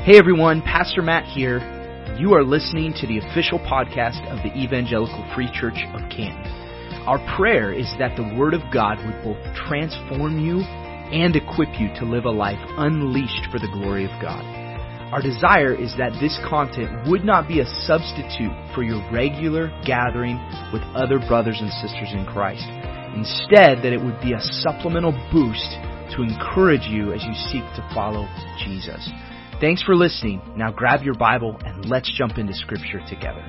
Hey everyone, Pastor Matt here. You are listening to the official podcast of the Evangelical Free Church of Canton. Our prayer is that the Word of God would both transform you and equip you to live a life unleashed for the glory of God. Our desire is that this content would not be a substitute for your regular gathering with other brothers and sisters in Christ. Instead, that it would be a supplemental boost to encourage you as you seek to follow Jesus. Thanks for listening. Now grab your Bible and let's jump into Scripture together.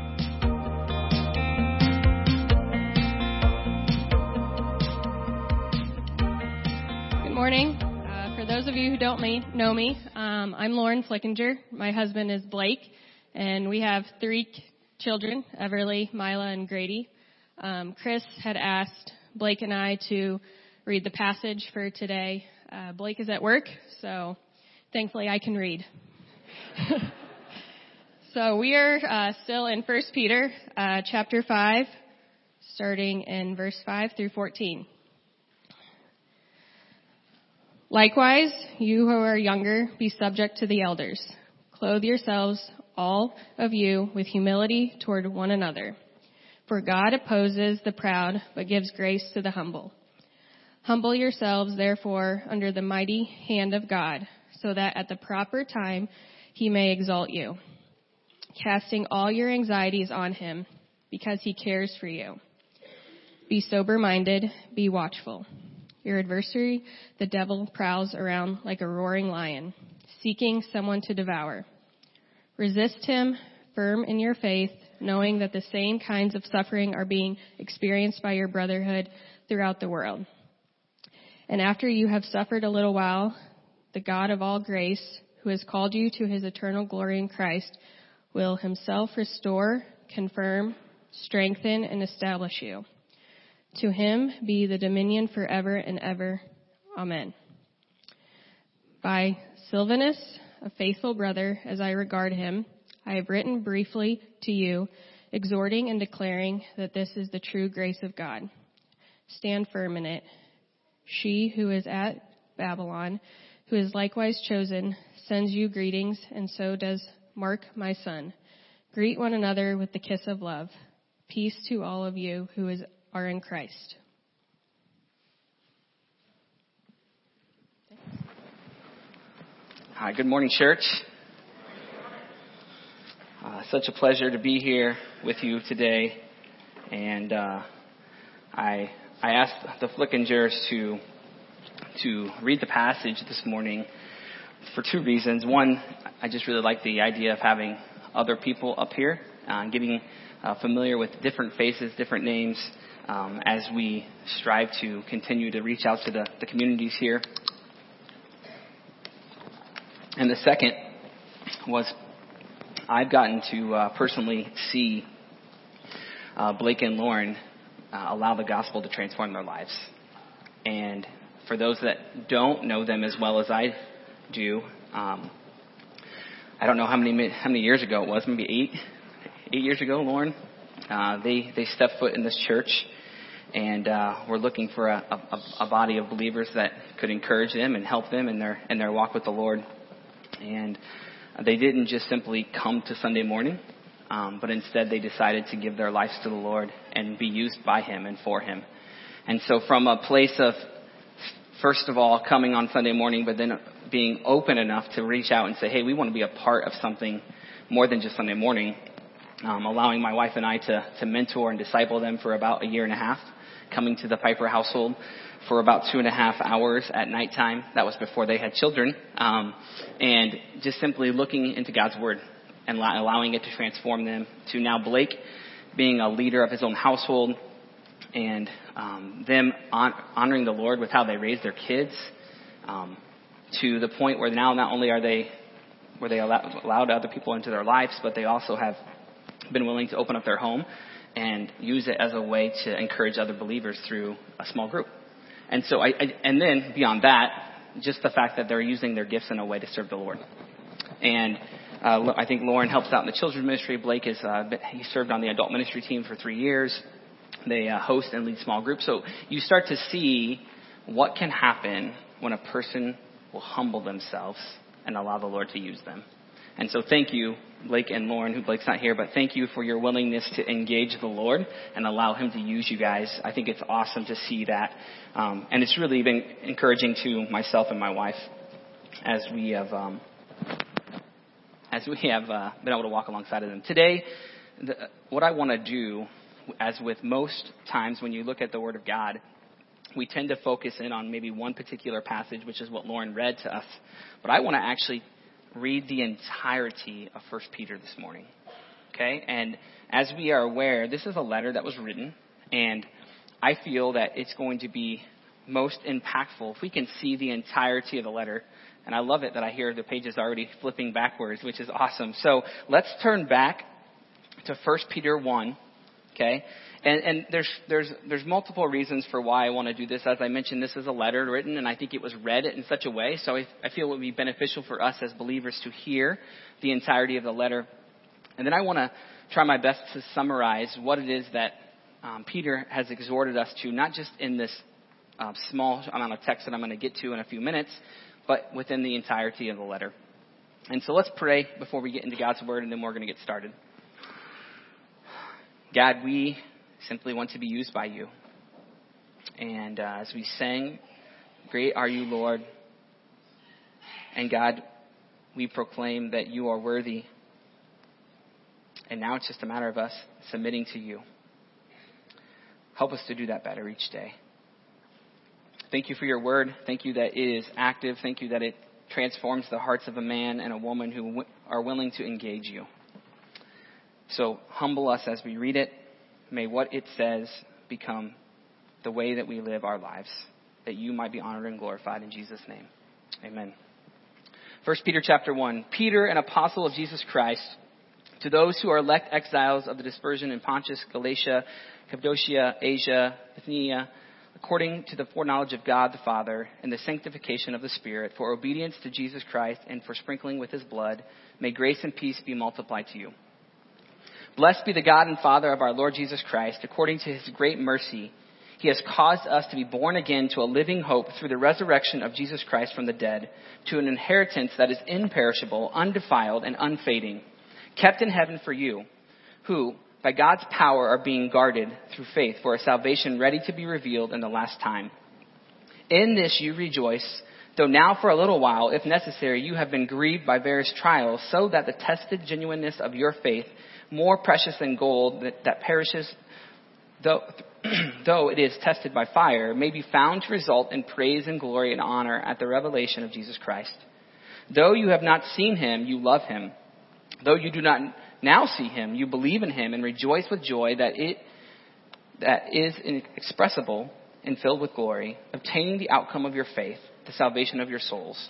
Good morning. Uh, for those of you who don't me, know me, um, I'm Lauren Flickinger. My husband is Blake, and we have three children, Everly, Mila, and Grady. Um, Chris had asked Blake and I to read the passage for today. Uh, Blake is at work, so thankfully I can read. so we are uh, still in First Peter, uh, chapter five, starting in verse five through fourteen. Likewise, you who are younger, be subject to the elders. Clothe yourselves, all of you, with humility toward one another. For God opposes the proud, but gives grace to the humble. Humble yourselves, therefore, under the mighty hand of God, so that at the proper time he may exalt you, casting all your anxieties on him, because he cares for you. Be sober minded, be watchful. Your adversary, the devil, prowls around like a roaring lion, seeking someone to devour. Resist him, firm in your faith, knowing that the same kinds of suffering are being experienced by your brotherhood throughout the world. And after you have suffered a little while, the God of all grace, who has called you to his eternal glory in Christ, will himself restore, confirm, strengthen, and establish you. To him be the dominion forever and ever. Amen. By Silvanus, a faithful brother, as I regard him, I have written briefly to you, exhorting and declaring that this is the true grace of God. Stand firm in it. She who is at Babylon, who is likewise chosen, sends you greetings, and so does Mark, my son. Greet one another with the kiss of love. Peace to all of you who is, are in Christ. Hi, good morning, church. Uh, such a pleasure to be here with you today, and uh, I I asked the Flickingers to to read the passage this morning for two reasons. One, I just really like the idea of having other people up here, uh, getting uh, familiar with different faces, different names, um, as we strive to continue to reach out to the, the communities here. And the second was I've gotten to uh, personally see uh, Blake and Lauren uh, allow the gospel to transform their lives. And for those that don't know them as well as I do. Um, I don't know how many how many years ago it was, maybe eight eight years ago, Lauren. Uh, they they stepped foot in this church, and uh, we're looking for a, a, a body of believers that could encourage them and help them in their in their walk with the Lord. And they didn't just simply come to Sunday morning, um, but instead they decided to give their lives to the Lord and be used by Him and for Him. And so, from a place of first of all coming on Sunday morning, but then being open enough to reach out and say, hey, we want to be a part of something more than just Sunday morning. Um, allowing my wife and I to, to mentor and disciple them for about a year and a half, coming to the Piper household for about two and a half hours at nighttime. That was before they had children. Um, and just simply looking into God's Word and allowing it to transform them to now Blake being a leader of his own household, and um, them on, honoring the Lord with how they raise their kids, um, to the point where now not only are they where they allow, allowed other people into their lives, but they also have been willing to open up their home and use it as a way to encourage other believers through a small group. And so, I, I and then beyond that, just the fact that they're using their gifts in a way to serve the Lord. And uh, I think Lauren helps out in the children's ministry. Blake is uh, he served on the adult ministry team for three years. They uh, host and lead small groups. So you start to see what can happen when a person will humble themselves and allow the Lord to use them. And so thank you, Blake and Lauren, who Blake's not here, but thank you for your willingness to engage the Lord and allow Him to use you guys. I think it's awesome to see that. Um, and it's really been encouraging to myself and my wife as we have, um, as we have uh, been able to walk alongside of them. Today, the, what I want to do, as with most times when you look at the Word of God, we tend to focus in on maybe one particular passage, which is what Lauren read to us. But I want to actually read the entirety of 1 Peter this morning. Okay? And as we are aware, this is a letter that was written, and I feel that it's going to be most impactful if we can see the entirety of the letter. And I love it that I hear the pages already flipping backwards, which is awesome. So let's turn back to 1 Peter 1. Okay? And, and there's, there's, there's multiple reasons for why I want to do this. As I mentioned, this is a letter written, and I think it was read in such a way. So I, I feel it would be beneficial for us as believers to hear the entirety of the letter. And then I want to try my best to summarize what it is that um, Peter has exhorted us to, not just in this uh, small amount of text that I'm going to get to in a few minutes, but within the entirety of the letter. And so let's pray before we get into God's Word, and then we're going to get started. God, we simply want to be used by you. And uh, as we sang, Great are you, Lord. And God, we proclaim that you are worthy. And now it's just a matter of us submitting to you. Help us to do that better each day. Thank you for your word. Thank you that it is active. Thank you that it transforms the hearts of a man and a woman who are willing to engage you. So humble us as we read it May what it says become the way that we live our lives, that you might be honored and glorified in Jesus' name. Amen. 1 Peter chapter 1. Peter, an apostle of Jesus Christ, to those who are elect exiles of the dispersion in Pontus, Galatia, Cappadocia, Asia, Bithynia, according to the foreknowledge of God the Father and the sanctification of the Spirit, for obedience to Jesus Christ and for sprinkling with his blood, may grace and peace be multiplied to you. Blessed be the God and Father of our Lord Jesus Christ. According to his great mercy, he has caused us to be born again to a living hope through the resurrection of Jesus Christ from the dead, to an inheritance that is imperishable, undefiled, and unfading, kept in heaven for you, who, by God's power, are being guarded through faith for a salvation ready to be revealed in the last time. In this you rejoice, though now for a little while, if necessary, you have been grieved by various trials, so that the tested genuineness of your faith, more precious than gold that, that perishes, though, though it is tested by fire, may be found to result in praise and glory and honor at the revelation of Jesus Christ. Though you have not seen him, you love him. Though you do not now see him, you believe in him and rejoice with joy that it that is inexpressible and filled with glory, obtaining the outcome of your faith, the salvation of your souls.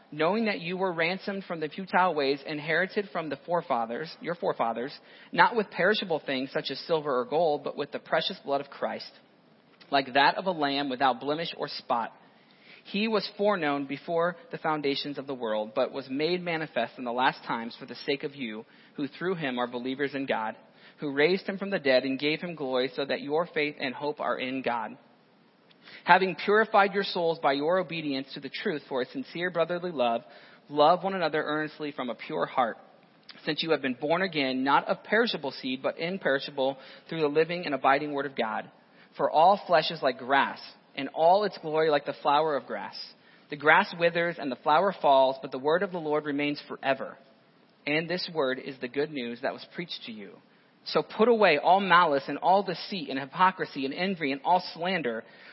knowing that you were ransomed from the futile ways inherited from the forefathers, your forefathers, not with perishable things such as silver or gold, but with the precious blood of Christ, like that of a lamb without blemish or spot. He was foreknown before the foundations of the world, but was made manifest in the last times for the sake of you, who through him are believers in God, who raised him from the dead and gave him glory, so that your faith and hope are in God having purified your souls by your obedience to the truth for a sincere brotherly love, love one another earnestly from a pure heart, since you have been born again, not of perishable seed, but imperishable through the living and abiding word of God. For all flesh is like grass, and all its glory like the flower of grass. The grass withers and the flower falls, but the word of the Lord remains forever. And this word is the good news that was preached to you. So put away all malice and all deceit and hypocrisy and envy and all slander.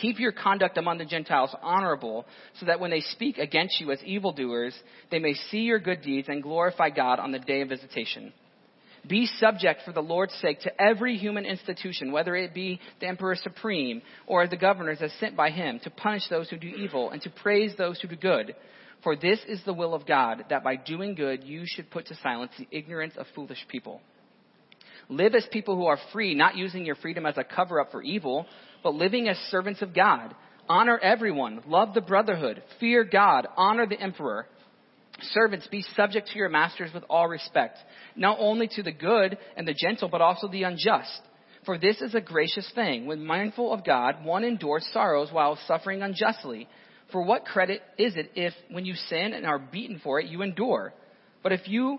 Keep your conduct among the Gentiles honorable, so that when they speak against you as evildoers, they may see your good deeds and glorify God on the day of visitation. Be subject for the Lord's sake to every human institution, whether it be the emperor supreme or the governors as sent by him, to punish those who do evil and to praise those who do good. For this is the will of God, that by doing good you should put to silence the ignorance of foolish people. Live as people who are free, not using your freedom as a cover up for evil, but living as servants of God. Honor everyone. Love the brotherhood. Fear God. Honor the emperor. Servants, be subject to your masters with all respect, not only to the good and the gentle, but also the unjust. For this is a gracious thing. When mindful of God, one endures sorrows while suffering unjustly. For what credit is it if, when you sin and are beaten for it, you endure? But if you,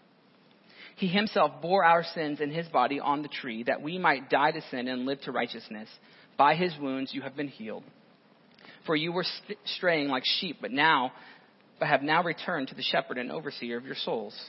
He himself bore our sins in his body on the tree, that we might die to sin and live to righteousness. By his wounds you have been healed. For you were straying like sheep, but now, but have now returned to the shepherd and overseer of your souls.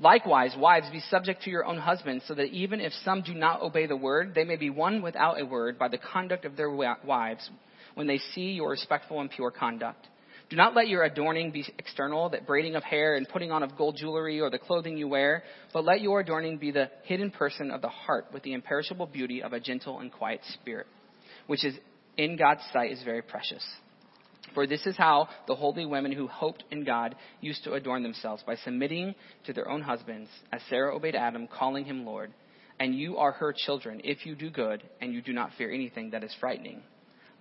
Likewise, wives, be subject to your own husbands, so that even if some do not obey the word, they may be won without a word by the conduct of their wives, when they see your respectful and pure conduct. Do not let your adorning be external, that braiding of hair and putting on of gold jewelry or the clothing you wear, but let your adorning be the hidden person of the heart with the imperishable beauty of a gentle and quiet spirit, which is in God's sight is very precious. For this is how the holy women who hoped in God used to adorn themselves by submitting to their own husbands, as Sarah obeyed Adam, calling him Lord. And you are her children if you do good and you do not fear anything that is frightening.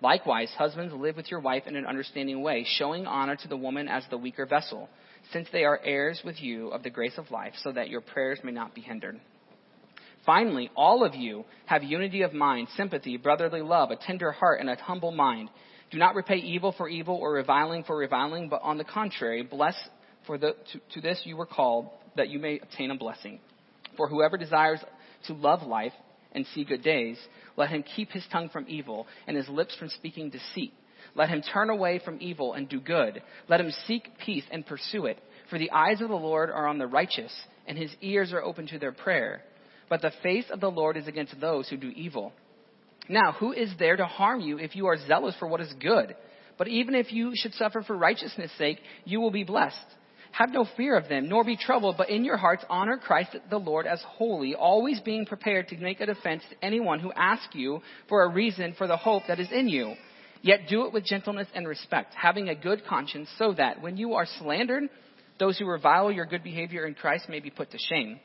Likewise, husbands, live with your wife in an understanding way, showing honor to the woman as the weaker vessel, since they are heirs with you of the grace of life, so that your prayers may not be hindered. Finally, all of you have unity of mind, sympathy, brotherly love, a tender heart, and a humble mind. Do not repay evil for evil or reviling for reviling, but on the contrary, bless for the, to, to this you were called, that you may obtain a blessing. For whoever desires to love life and see good days, let him keep his tongue from evil and his lips from speaking deceit. Let him turn away from evil and do good. Let him seek peace and pursue it. For the eyes of the Lord are on the righteous, and his ears are open to their prayer but the face of the Lord is against those who do evil. Now, who is there to harm you if you are zealous for what is good? But even if you should suffer for righteousness' sake, you will be blessed. Have no fear of them, nor be troubled, but in your hearts honor Christ the Lord as holy, always being prepared to make a defense to anyone who asks you for a reason for the hope that is in you. Yet do it with gentleness and respect, having a good conscience, so that when you are slandered, those who revile your good behavior in Christ may be put to shame.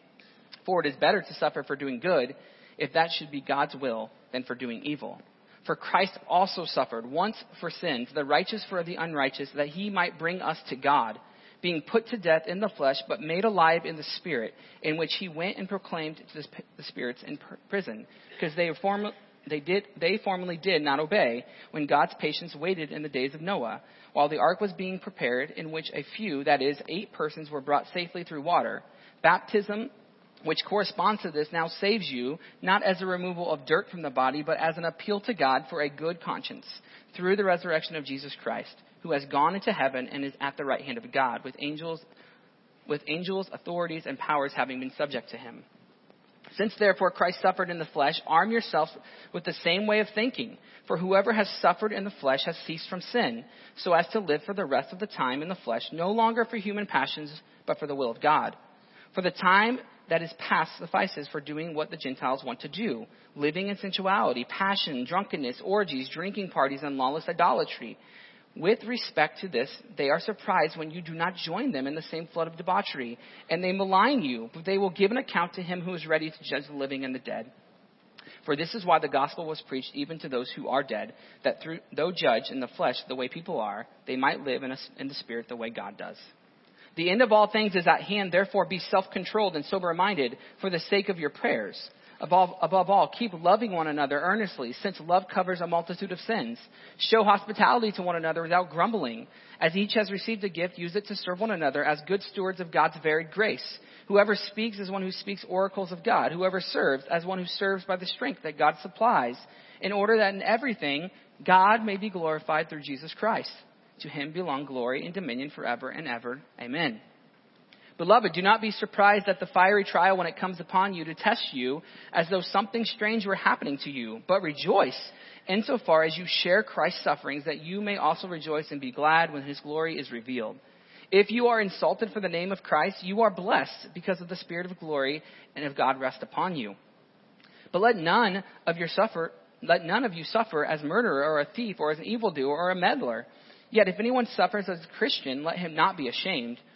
For it is better to suffer for doing good, if that should be God's will, than for doing evil. For Christ also suffered once for sins, the righteous for the unrighteous, that he might bring us to God, being put to death in the flesh, but made alive in the spirit, in which he went and proclaimed to the spirits in prison, because they, they did they formerly did not obey when God's patience waited in the days of Noah. While the ark was being prepared in which a few that is 8 persons were brought safely through water baptism which corresponds to this now saves you not as a removal of dirt from the body but as an appeal to God for a good conscience through the resurrection of Jesus Christ who has gone into heaven and is at the right hand of God with angels with angels authorities and powers having been subject to him since therefore Christ suffered in the flesh, arm yourselves with the same way of thinking. For whoever has suffered in the flesh has ceased from sin, so as to live for the rest of the time in the flesh, no longer for human passions, but for the will of God. For the time that is past suffices for doing what the Gentiles want to do, living in sensuality, passion, drunkenness, orgies, drinking parties, and lawless idolatry. With respect to this, they are surprised when you do not join them in the same flood of debauchery, and they malign you, but they will give an account to him who is ready to judge the living and the dead. For this is why the gospel was preached even to those who are dead, that through, though judged in the flesh the way people are, they might live in, a, in the spirit the way God does. The end of all things is at hand, therefore be self-controlled and sober-minded for the sake of your prayers. Above, above all, keep loving one another earnestly, since love covers a multitude of sins. Show hospitality to one another without grumbling. As each has received a gift, use it to serve one another as good stewards of God's varied grace. Whoever speaks is one who speaks oracles of God. Whoever serves as one who serves by the strength that God supplies, in order that in everything God may be glorified through Jesus Christ. To him belong glory and dominion forever and ever. Amen. Beloved, do not be surprised at the fiery trial when it comes upon you to test you as though something strange were happening to you, but rejoice insofar as you share Christ's sufferings that you may also rejoice and be glad when his glory is revealed. If you are insulted for the name of Christ, you are blessed because of the spirit of glory and of God rest upon you. But let none of your suffer let none of you suffer as murderer or a thief or as an evildoer or a meddler. Yet if anyone suffers as a Christian, let him not be ashamed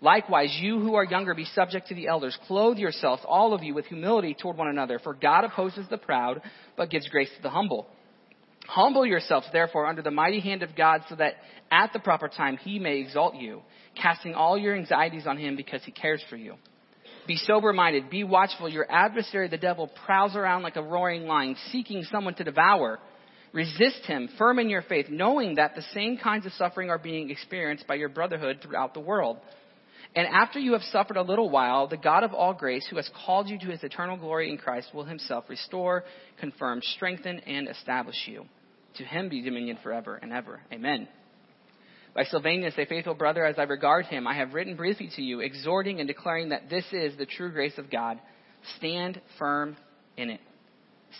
Likewise, you who are younger, be subject to the elders. Clothe yourselves, all of you, with humility toward one another, for God opposes the proud, but gives grace to the humble. Humble yourselves, therefore, under the mighty hand of God, so that at the proper time he may exalt you, casting all your anxieties on him because he cares for you. Be sober minded, be watchful. Your adversary, the devil, prowls around like a roaring lion, seeking someone to devour. Resist him, firm in your faith, knowing that the same kinds of suffering are being experienced by your brotherhood throughout the world. And after you have suffered a little while, the God of all grace, who has called you to his eternal glory in Christ, will himself restore, confirm, strengthen, and establish you. To him be dominion forever and ever. Amen. By Silvanus, a faithful brother, as I regard him, I have written briefly to you, exhorting and declaring that this is the true grace of God. Stand firm in it.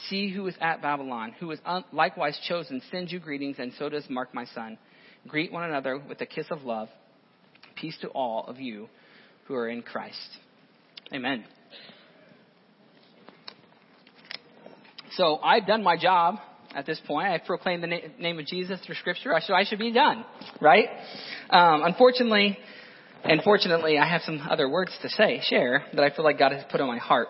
See who is at Babylon, who is likewise chosen, sends you greetings, and so does Mark my son. Greet one another with a kiss of love. Peace to all of you who are in Christ. Amen. So I've done my job at this point. I've proclaimed the na- name of Jesus through Scripture. So I should be done, right? Um, unfortunately, and fortunately, I have some other words to say, share, that I feel like God has put on my heart.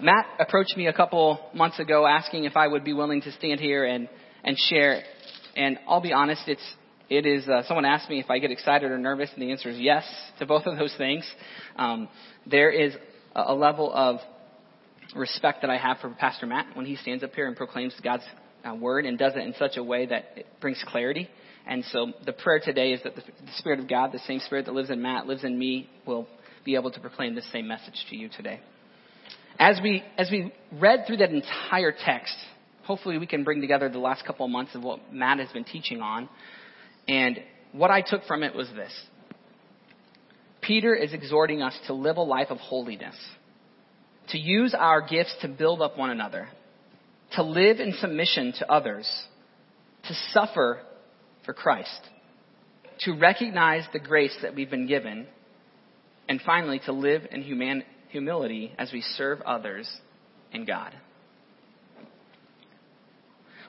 Matt approached me a couple months ago asking if I would be willing to stand here and, and share. And I'll be honest, it's it is, uh, someone asked me if I get excited or nervous, and the answer is yes to both of those things. Um, there is a, level of respect that I have for Pastor Matt when he stands up here and proclaims God's uh, word and does it in such a way that it brings clarity. And so the prayer today is that the, the Spirit of God, the same Spirit that lives in Matt, lives in me, will be able to proclaim the same message to you today. As we, as we read through that entire text, hopefully we can bring together the last couple of months of what Matt has been teaching on. And what I took from it was this Peter is exhorting us to live a life of holiness, to use our gifts to build up one another, to live in submission to others, to suffer for Christ, to recognize the grace that we've been given, and finally, to live in human, humility as we serve others and God.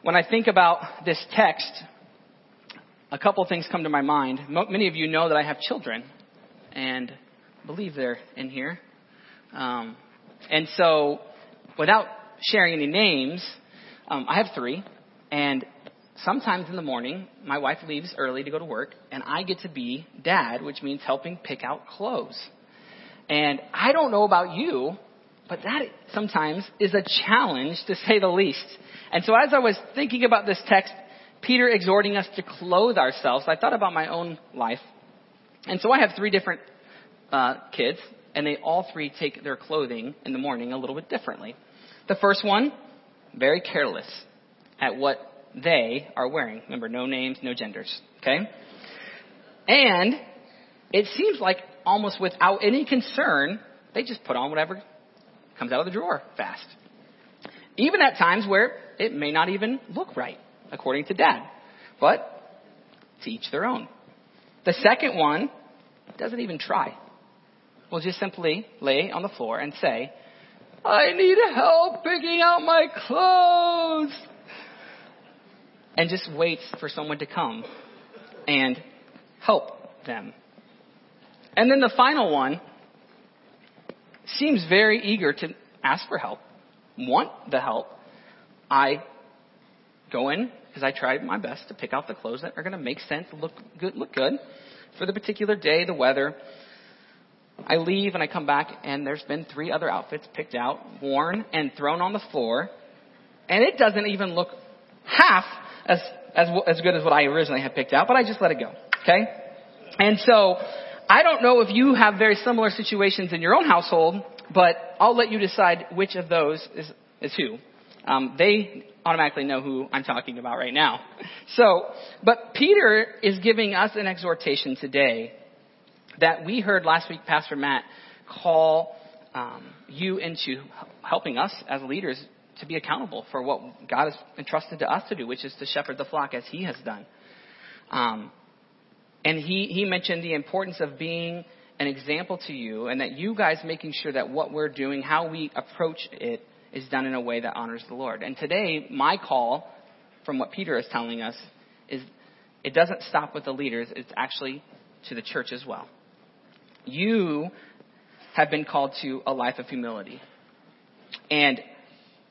When I think about this text, a couple of things come to my mind. Many of you know that I have children, and I believe they're in here. Um, and so, without sharing any names, um, I have three, and sometimes in the morning, my wife leaves early to go to work, and I get to be dad, which means helping pick out clothes. And I don't know about you, but that sometimes is a challenge to say the least. And so as I was thinking about this text, Peter exhorting us to clothe ourselves, I thought about my own life. And so I have three different uh, kids, and they all three take their clothing in the morning a little bit differently. The first one, very careless at what they are wearing. Remember, no names, no genders. Okay? And it seems like almost without any concern, they just put on whatever comes out of the drawer fast. Even at times where it may not even look right, according to dad. But to each their own. The second one doesn't even try. Will just simply lay on the floor and say, I need help picking out my clothes. And just waits for someone to come and help them. And then the final one seems very eager to ask for help, want the help. I go in because I tried my best to pick out the clothes that are going to make sense, look good, look good for the particular day, the weather. I leave and I come back and there's been three other outfits picked out, worn and thrown on the floor, and it doesn't even look half as as as good as what I originally had picked out, but I just let it go. Okay? And so I don't know if you have very similar situations in your own household, but I'll let you decide which of those is, is who. Um, they automatically know who I'm talking about right now. So, but Peter is giving us an exhortation today that we heard last week Pastor Matt call um, you into helping us as leaders to be accountable for what God has entrusted to us to do, which is to shepherd the flock as He has done. Um, and he, he mentioned the importance of being an example to you and that you guys making sure that what we're doing, how we approach it, is done in a way that honors the Lord. And today, my call, from what Peter is telling us, is it doesn't stop with the leaders, it's actually to the church as well. You have been called to a life of humility. And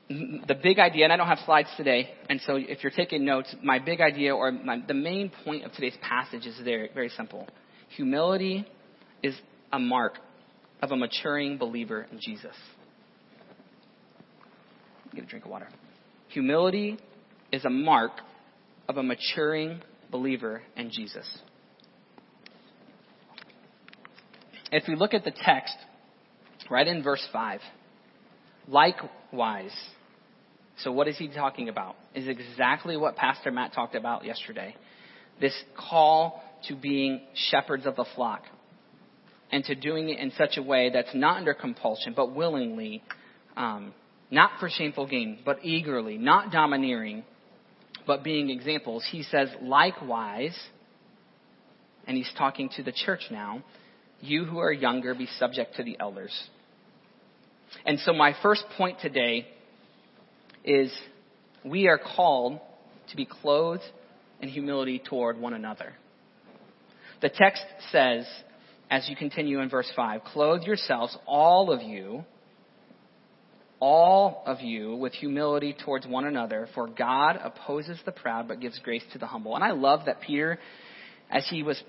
the big idea, and I don't have slides today, and so if you're taking notes, my big idea or my, the main point of today's passage is very, very simple. Humility is a mark of a maturing believer in Jesus. Get a drink of water. Humility is a mark of a maturing believer in Jesus. If we look at the text, right in verse 5, likewise, so what is he talking about? Is exactly what Pastor Matt talked about yesterday. This call to being shepherds of the flock and to doing it in such a way that's not under compulsion, but willingly, um, not for shameful gain, but eagerly, not domineering, but being examples. He says, likewise, and he's talking to the church now, you who are younger, be subject to the elders. And so my first point today is we are called to be clothed in humility toward one another. The text says, as you continue in verse 5, clothe yourselves, all of you, all of you, with humility towards one another, for God opposes the proud but gives grace to the humble. And I love that Peter, as he was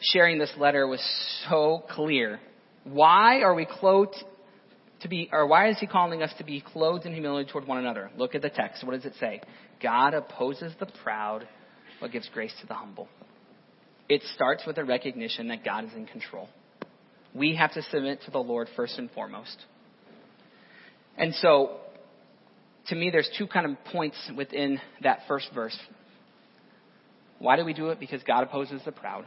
sharing this letter, was so clear. Why are we clothed to be, or why is he calling us to be clothed in humility toward one another? Look at the text. What does it say? God opposes the proud, but gives grace to the humble. It starts with a recognition that God is in control. We have to submit to the Lord first and foremost. And so, to me, there's two kind of points within that first verse. Why do we do it? Because God opposes the proud.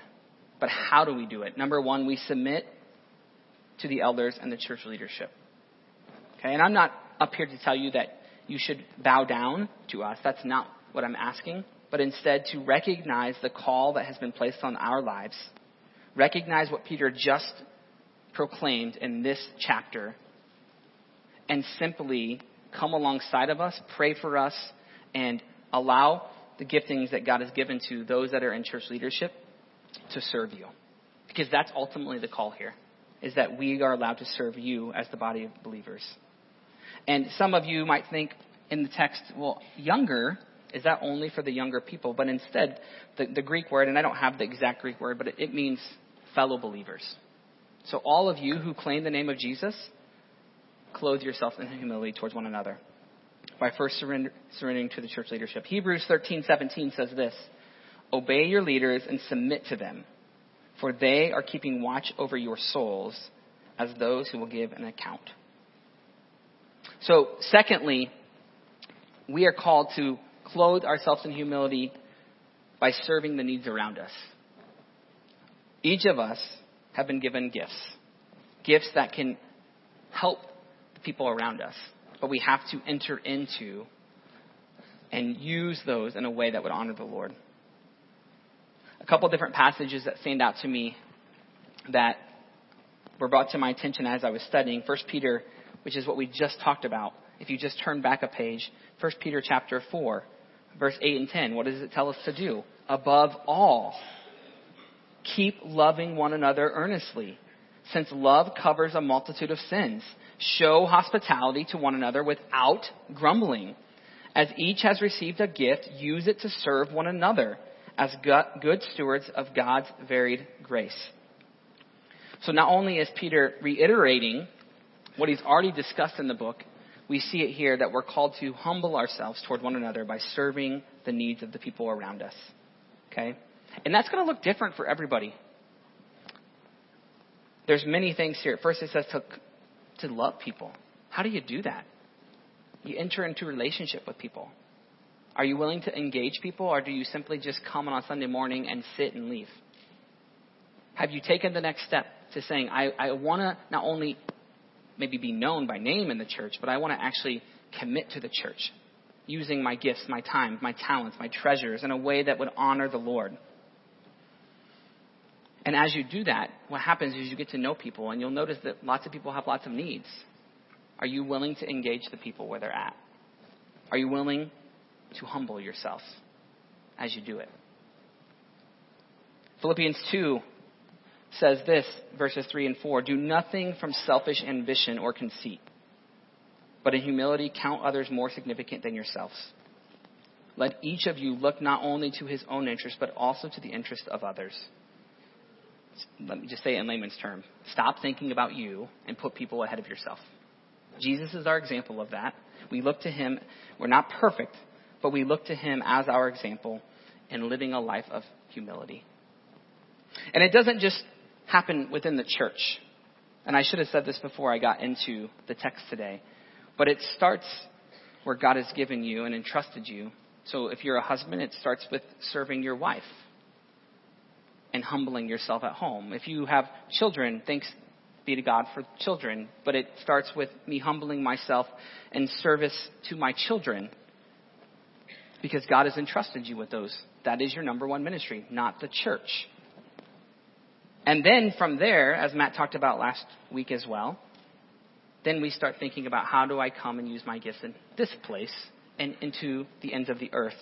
But how do we do it? Number one, we submit to the elders and the church leadership. Okay, and I'm not up here to tell you that you should bow down to us. That's not what I'm asking, but instead to recognize the call that has been placed on our lives. Recognize what Peter just proclaimed in this chapter and simply come alongside of us, pray for us, and allow the giftings that God has given to those that are in church leadership to serve you. Because that's ultimately the call here, is that we are allowed to serve you as the body of believers. And some of you might think in the text, well, younger, is that only for the younger people? But instead, the, the Greek word, and I don't have the exact Greek word, but it, it means fellow believers. So all of you who claim the name of Jesus, clothe yourself in humility towards one another by first surrender, surrendering to the church leadership. Hebrews 13:17 says this: "Obey your leaders and submit to them, for they are keeping watch over your souls as those who will give an account." So, secondly, we are called to clothe ourselves in humility by serving the needs around us. Each of us have been given gifts, gifts that can help people around us, but we have to enter into and use those in a way that would honor the Lord. A couple different passages that stand out to me that were brought to my attention as I was studying. First Peter, which is what we just talked about. If you just turn back a page, First Peter chapter 4, verse 8 and 10, what does it tell us to do? Above all, keep loving one another earnestly, since love covers a multitude of sins. Show hospitality to one another without grumbling. As each has received a gift, use it to serve one another as good stewards of God's varied grace. So not only is Peter reiterating what he's already discussed in the book, we see it here that we're called to humble ourselves toward one another by serving the needs of the people around us. Okay? And that's going to look different for everybody. There's many things here. First, it says to, to love people. How do you do that? You enter into relationship with people. Are you willing to engage people, or do you simply just come on Sunday morning and sit and leave? Have you taken the next step to saying, I, I want to not only maybe be known by name in the church, but I want to actually commit to the church, using my gifts, my time, my talents, my treasures in a way that would honor the Lord? And as you do that, what happens is you get to know people, and you'll notice that lots of people have lots of needs. Are you willing to engage the people where they're at? Are you willing to humble yourself as you do it? Philippians 2 says this, verses 3 and 4 Do nothing from selfish ambition or conceit, but in humility count others more significant than yourselves. Let each of you look not only to his own interest, but also to the interest of others let me just say it in layman's terms. Stop thinking about you and put people ahead of yourself. Jesus is our example of that. We look to him. We're not perfect, but we look to him as our example in living a life of humility. And it doesn't just happen within the church. And I should have said this before I got into the text today. But it starts where God has given you and entrusted you. So if you're a husband, it starts with serving your wife and humbling yourself at home. If you have children, thanks be to God for children, but it starts with me humbling myself in service to my children because God has entrusted you with those. That is your number one ministry, not the church. And then from there, as Matt talked about last week as well, then we start thinking about how do I come and use my gifts in this place and into the ends of the earth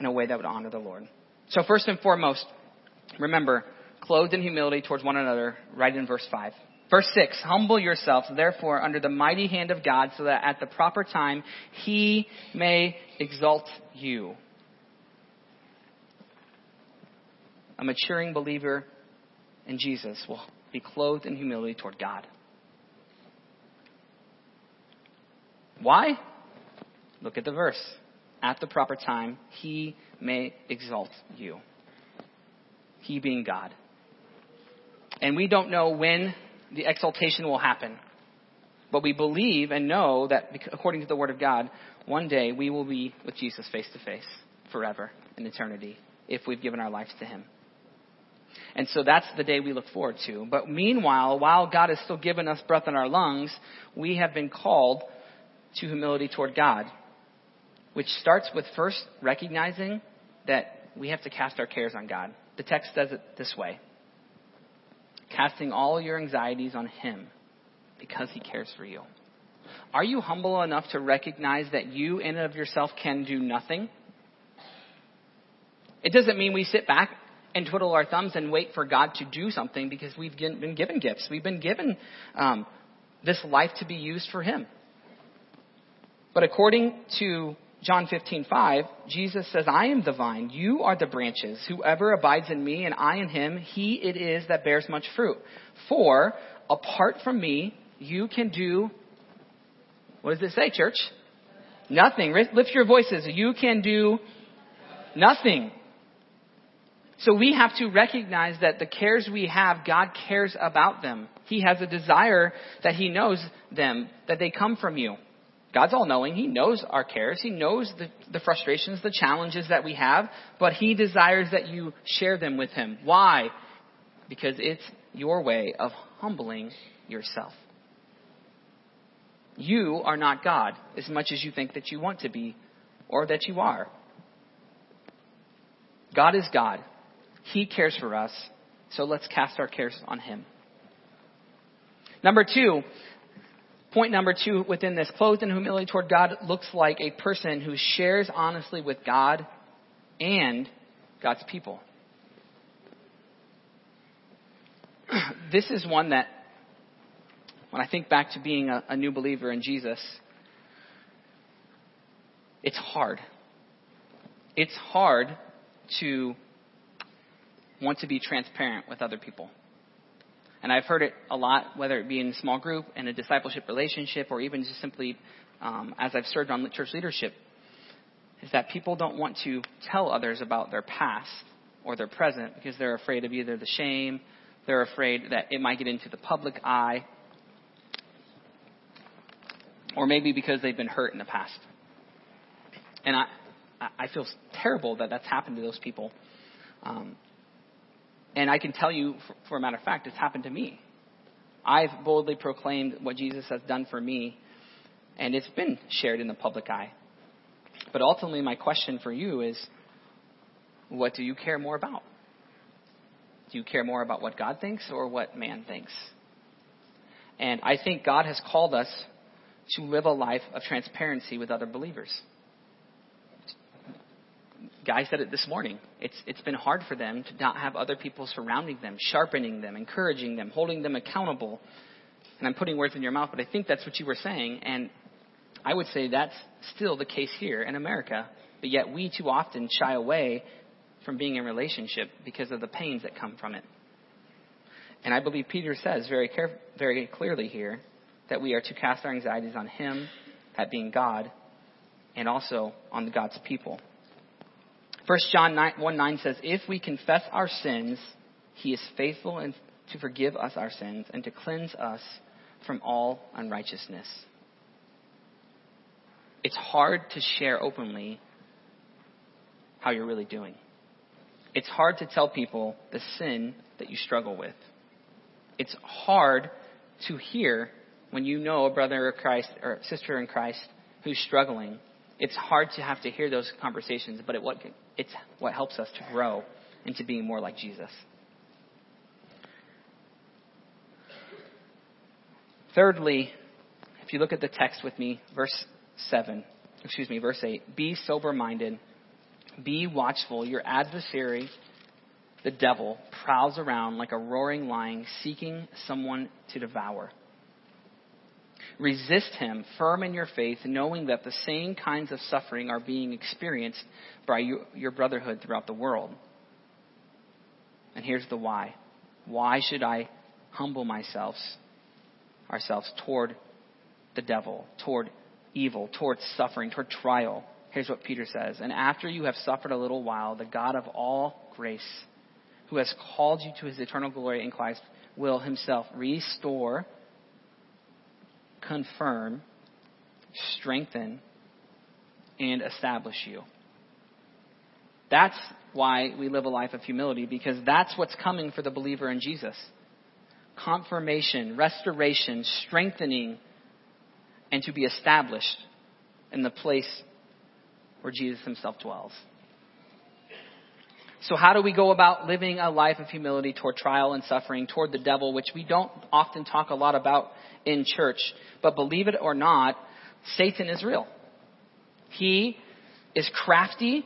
in a way that would honor the Lord. So first and foremost, Remember, clothed in humility towards one another, right in verse 5. Verse 6, humble yourselves, therefore, under the mighty hand of God, so that at the proper time he may exalt you. A maturing believer in Jesus will be clothed in humility toward God. Why? Look at the verse. At the proper time, he may exalt you. He being God. And we don't know when the exaltation will happen. But we believe and know that according to the Word of God, one day we will be with Jesus face to face forever in eternity if we've given our lives to Him. And so that's the day we look forward to. But meanwhile, while God has still given us breath in our lungs, we have been called to humility toward God, which starts with first recognizing that we have to cast our cares on God. The text says it this way casting all your anxieties on Him because He cares for you. Are you humble enough to recognize that you, in and of yourself, can do nothing? It doesn't mean we sit back and twiddle our thumbs and wait for God to do something because we've been given gifts. We've been given um, this life to be used for Him. But according to John 15:5, Jesus says, "I am the vine; you are the branches. Whoever abides in me and I in him, he it is that bears much fruit. For apart from me, you can do what does it say, church? Nothing. Lift your voices. You can do nothing. So we have to recognize that the cares we have, God cares about them. He has a desire that He knows them, that they come from you. God's all knowing. He knows our cares. He knows the, the, frustrations, the challenges that we have, but He desires that you share them with Him. Why? Because it's your way of humbling yourself. You are not God as much as you think that you want to be or that you are. God is God. He cares for us, so let's cast our cares on Him. Number two, point number two within this, clothed in humility toward God looks like a person who shares honestly with God and God's people. This is one that when I think back to being a, a new believer in Jesus, it's hard. It's hard to want to be transparent with other people. And I've heard it a lot, whether it be in a small group, in a discipleship relationship, or even just simply um, as I've served on church leadership, is that people don't want to tell others about their past or their present because they're afraid of either the shame, they're afraid that it might get into the public eye, or maybe because they've been hurt in the past. And I, I feel terrible that that's happened to those people. Um, and I can tell you, for, for a matter of fact, it's happened to me. I've boldly proclaimed what Jesus has done for me, and it's been shared in the public eye. But ultimately, my question for you is what do you care more about? Do you care more about what God thinks or what man thinks? And I think God has called us to live a life of transparency with other believers. Guy said it this morning. It's, it's been hard for them to not have other people surrounding them, sharpening them, encouraging them, holding them accountable. And I'm putting words in your mouth, but I think that's what you were saying. And I would say that's still the case here in America. But yet we too often shy away from being in relationship because of the pains that come from it. And I believe Peter says very, care- very clearly here that we are to cast our anxieties on Him, that being God, and also on God's people. 1 John 9, 1 9 says, If we confess our sins, He is faithful and to forgive us our sins and to cleanse us from all unrighteousness. It's hard to share openly how you're really doing. It's hard to tell people the sin that you struggle with. It's hard to hear when you know a brother or Christ or sister in Christ who's struggling, it's hard to have to hear those conversations, but it, what, it's what helps us to grow into being more like Jesus. Thirdly, if you look at the text with me, verse 7, excuse me, verse 8, be sober minded, be watchful. Your adversary, the devil, prowls around like a roaring lion seeking someone to devour. Resist him, firm in your faith, knowing that the same kinds of suffering are being experienced by your brotherhood throughout the world. And here's the why. Why should I humble myself, ourselves toward the devil, toward evil, toward suffering, toward trial? Here's what Peter says. And after you have suffered a little while, the God of all grace, who has called you to his eternal glory in Christ, will himself restore confirm, strengthen, and establish you. That's why we live a life of humility, because that's what's coming for the believer in Jesus confirmation, restoration, strengthening, and to be established in the place where Jesus himself dwells. So how do we go about living a life of humility toward trial and suffering, toward the devil, which we don't often talk a lot about in church, but believe it or not, Satan is real. He is crafty.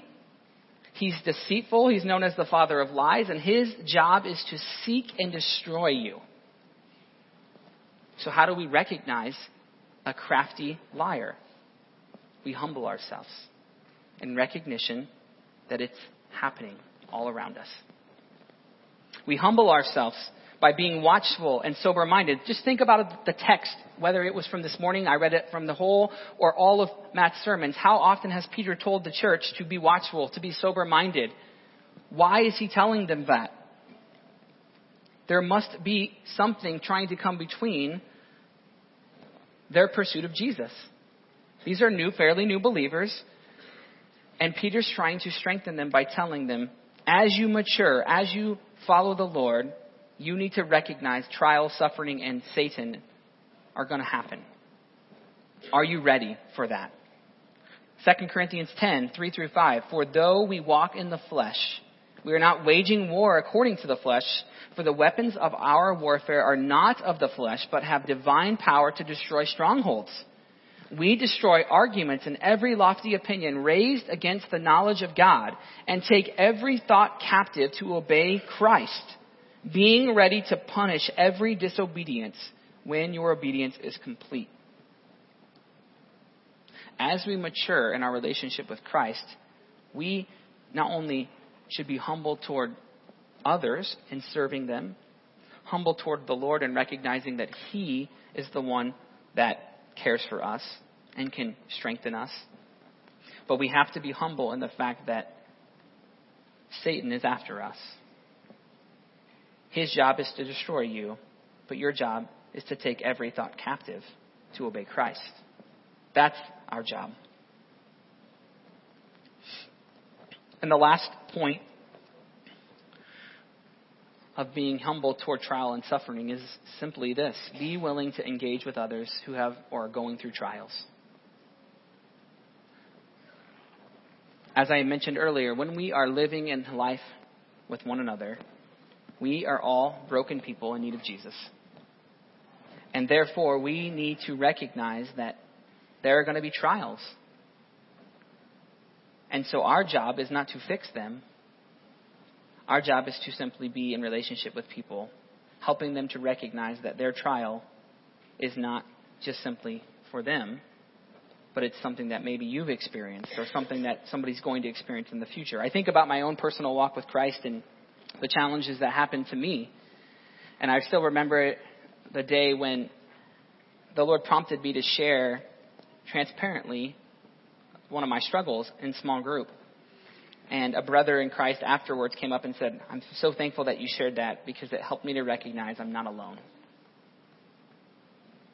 He's deceitful. He's known as the father of lies, and his job is to seek and destroy you. So how do we recognize a crafty liar? We humble ourselves in recognition that it's happening all around us. We humble ourselves by being watchful and sober minded. Just think about the text, whether it was from this morning, I read it from the whole, or all of Matt's sermons. How often has Peter told the church to be watchful, to be sober minded? Why is he telling them that? There must be something trying to come between their pursuit of Jesus. These are new, fairly new believers, and Peter's trying to strengthen them by telling them as you mature, as you follow the Lord, you need to recognize trial, suffering, and Satan are going to happen. Are you ready for that? 2 Corinthians 10, 3 through 5. For though we walk in the flesh, we are not waging war according to the flesh, for the weapons of our warfare are not of the flesh, but have divine power to destroy strongholds we destroy arguments and every lofty opinion raised against the knowledge of God and take every thought captive to obey Christ, being ready to punish every disobedience when your obedience is complete. As we mature in our relationship with Christ, we not only should be humble toward others in serving them, humble toward the Lord and recognizing that He is the one that cares for us and can strengthen us. But we have to be humble in the fact that Satan is after us. His job is to destroy you, but your job is to take every thought captive to obey Christ. That's our job. And the last point of being humble toward trial and suffering is simply this be willing to engage with others who have or are going through trials. As I mentioned earlier, when we are living in life with one another, we are all broken people in need of Jesus. And therefore, we need to recognize that there are going to be trials. And so our job is not to fix them. Our job is to simply be in relationship with people, helping them to recognize that their trial is not just simply for them, but it's something that maybe you've experienced or something that somebody's going to experience in the future. I think about my own personal walk with Christ and the challenges that happened to me. And I still remember the day when the Lord prompted me to share transparently one of my struggles in small group. And a brother in Christ afterwards came up and said, I'm so thankful that you shared that because it helped me to recognize I'm not alone.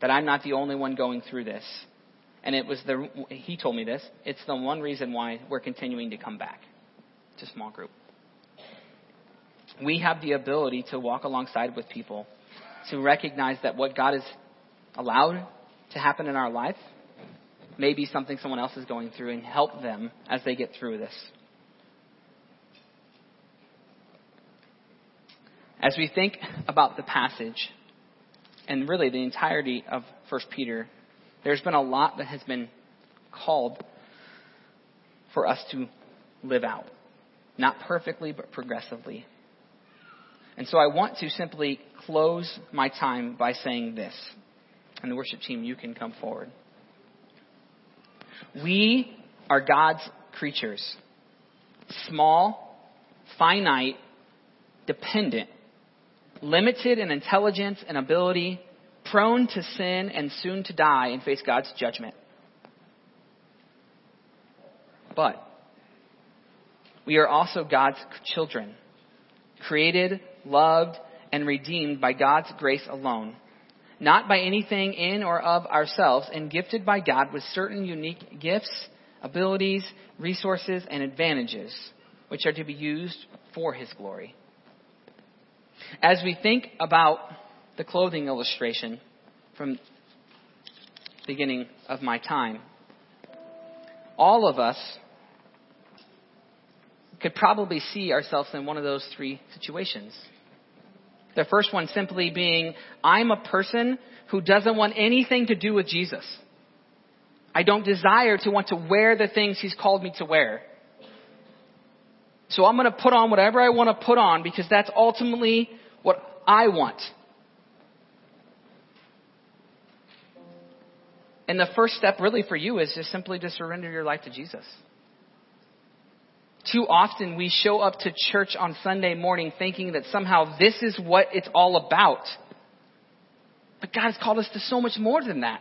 That I'm not the only one going through this. And it was the, he told me this, it's the one reason why we're continuing to come back to small group. We have the ability to walk alongside with people, to recognize that what God has allowed to happen in our life may be something someone else is going through and help them as they get through this. As we think about the passage and really the entirety of 1 Peter there's been a lot that has been called for us to live out. Not perfectly, but progressively. And so I want to simply close my time by saying this. And the worship team, you can come forward. We are God's creatures. Small, finite, dependent, limited in intelligence and ability, prone to sin and soon to die and face God's judgment. But we are also God's children, created, loved, and redeemed by God's grace alone, not by anything in or of ourselves, and gifted by God with certain unique gifts, abilities, resources, and advantages, which are to be used for His glory. As we think about the clothing illustration from beginning of my time. All of us could probably see ourselves in one of those three situations. The first one simply being, I'm a person who doesn't want anything to do with Jesus. I don't desire to want to wear the things He's called me to wear. So I'm going to put on whatever I want to put on because that's ultimately what I want. And the first step really for you is just simply to surrender your life to Jesus. Too often we show up to church on Sunday morning thinking that somehow this is what it's all about. But God has called us to so much more than that.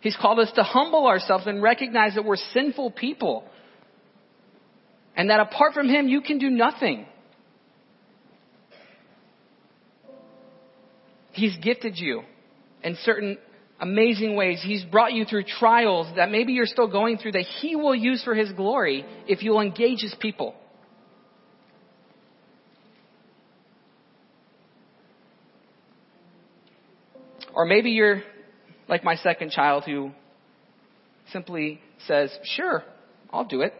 He's called us to humble ourselves and recognize that we're sinful people. And that apart from Him, you can do nothing. He's gifted you in certain amazing ways. He's brought you through trials that maybe you're still going through that He will use for His glory if you'll engage His people. Or maybe you're like my second child who simply says, Sure, I'll do it.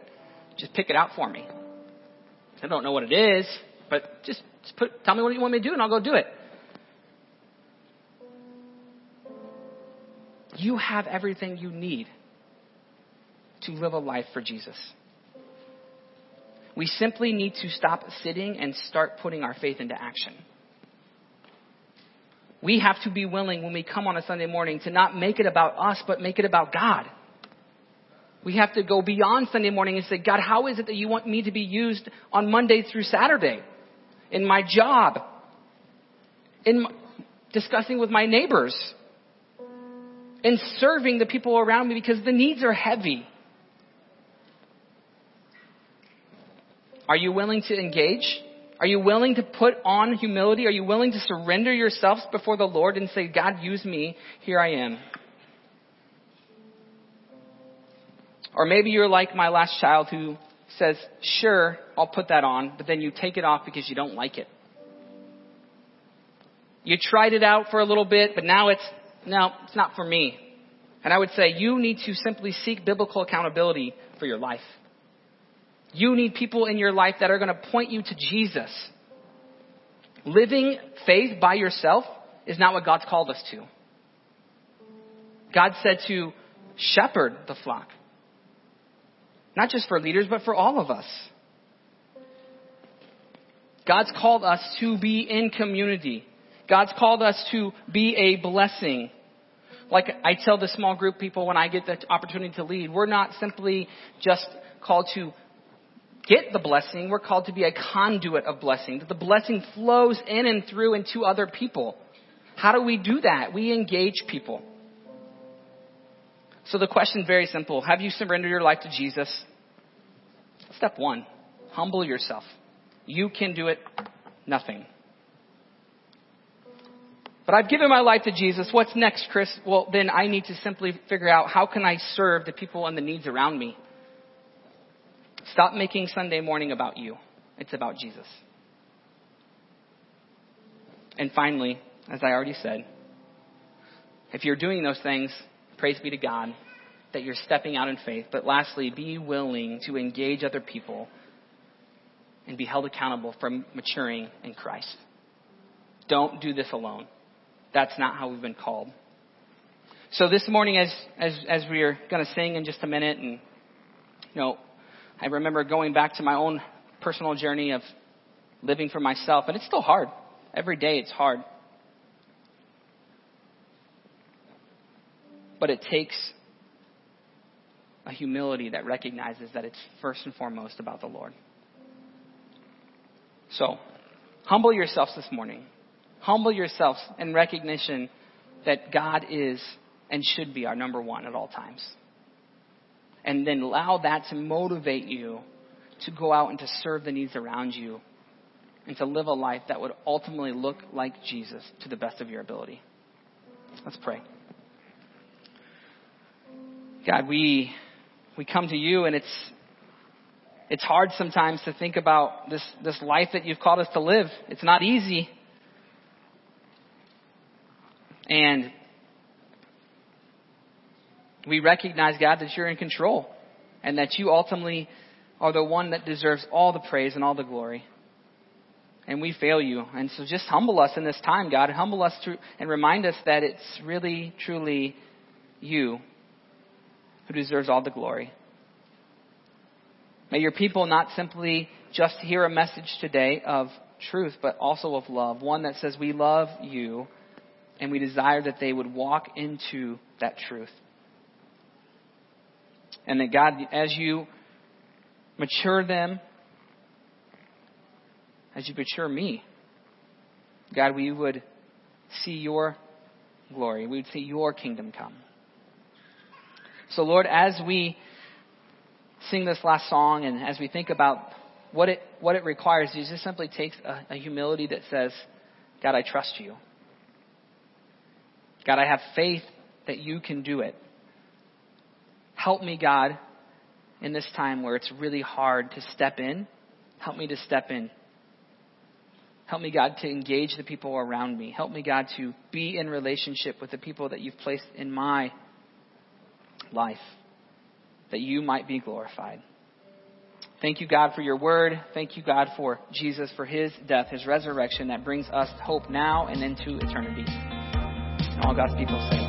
Just pick it out for me. I don't know what it is, but just, just put, tell me what you want me to do and I'll go do it. You have everything you need to live a life for Jesus. We simply need to stop sitting and start putting our faith into action. We have to be willing when we come on a Sunday morning to not make it about us, but make it about God. We have to go beyond Sunday morning and say, God, how is it that you want me to be used on Monday through Saturday? In my job? In my, discussing with my neighbors? In serving the people around me because the needs are heavy. Are you willing to engage? Are you willing to put on humility? Are you willing to surrender yourselves before the Lord and say, God, use me. Here I am. Or maybe you're like my last child who says, sure, I'll put that on, but then you take it off because you don't like it. You tried it out for a little bit, but now it's, no, it's not for me. And I would say you need to simply seek biblical accountability for your life. You need people in your life that are going to point you to Jesus. Living faith by yourself is not what God's called us to. God said to shepherd the flock. Not just for leaders, but for all of us. God's called us to be in community. God's called us to be a blessing. Like I tell the small group people when I get the opportunity to lead, we're not simply just called to get the blessing, we're called to be a conduit of blessing. That the blessing flows in and through and to other people. How do we do that? We engage people. So the question very simple. Have you surrendered your life to Jesus? Step one, humble yourself. You can do it, nothing. But I've given my life to Jesus. What's next, Chris? Well, then I need to simply figure out how can I serve the people and the needs around me. Stop making Sunday morning about you. It's about Jesus. And finally, as I already said, if you're doing those things, praise be to God that you're stepping out in faith. But lastly, be willing to engage other people and be held accountable for maturing in Christ. Don't do this alone. That's not how we've been called. So this morning, as as as we're going to sing in just a minute, and you know, I remember going back to my own personal journey of living for myself, and it's still hard. Every day, it's hard. But it takes a humility that recognizes that it's first and foremost about the Lord. So, humble yourselves this morning. Humble yourselves in recognition that God is and should be our number one at all times. And then allow that to motivate you to go out and to serve the needs around you and to live a life that would ultimately look like Jesus to the best of your ability. Let's pray. God, we we come to you and it's it's hard sometimes to think about this this life that you've called us to live. It's not easy. And We recognize, God, that you're in control and that you ultimately are the one that deserves all the praise and all the glory. And we fail you. And so just humble us in this time, God. Humble us and remind us that it's really, truly you who deserves all the glory. May your people not simply just hear a message today of truth, but also of love. One that says, We love you, and we desire that they would walk into that truth. And that God, as you mature them, as you mature me, God, we would see your glory. We would see your kingdom come. So, Lord, as we sing this last song and as we think about what it, what it requires, it just simply takes a, a humility that says, God, I trust you. God, I have faith that you can do it. Help me, God, in this time where it's really hard to step in. Help me to step in. Help me, God, to engage the people around me. Help me, God, to be in relationship with the people that you've placed in my life, that you might be glorified. Thank you, God, for your word. Thank you, God, for Jesus, for his death, his resurrection that brings us hope now and into eternity. And all God's people say,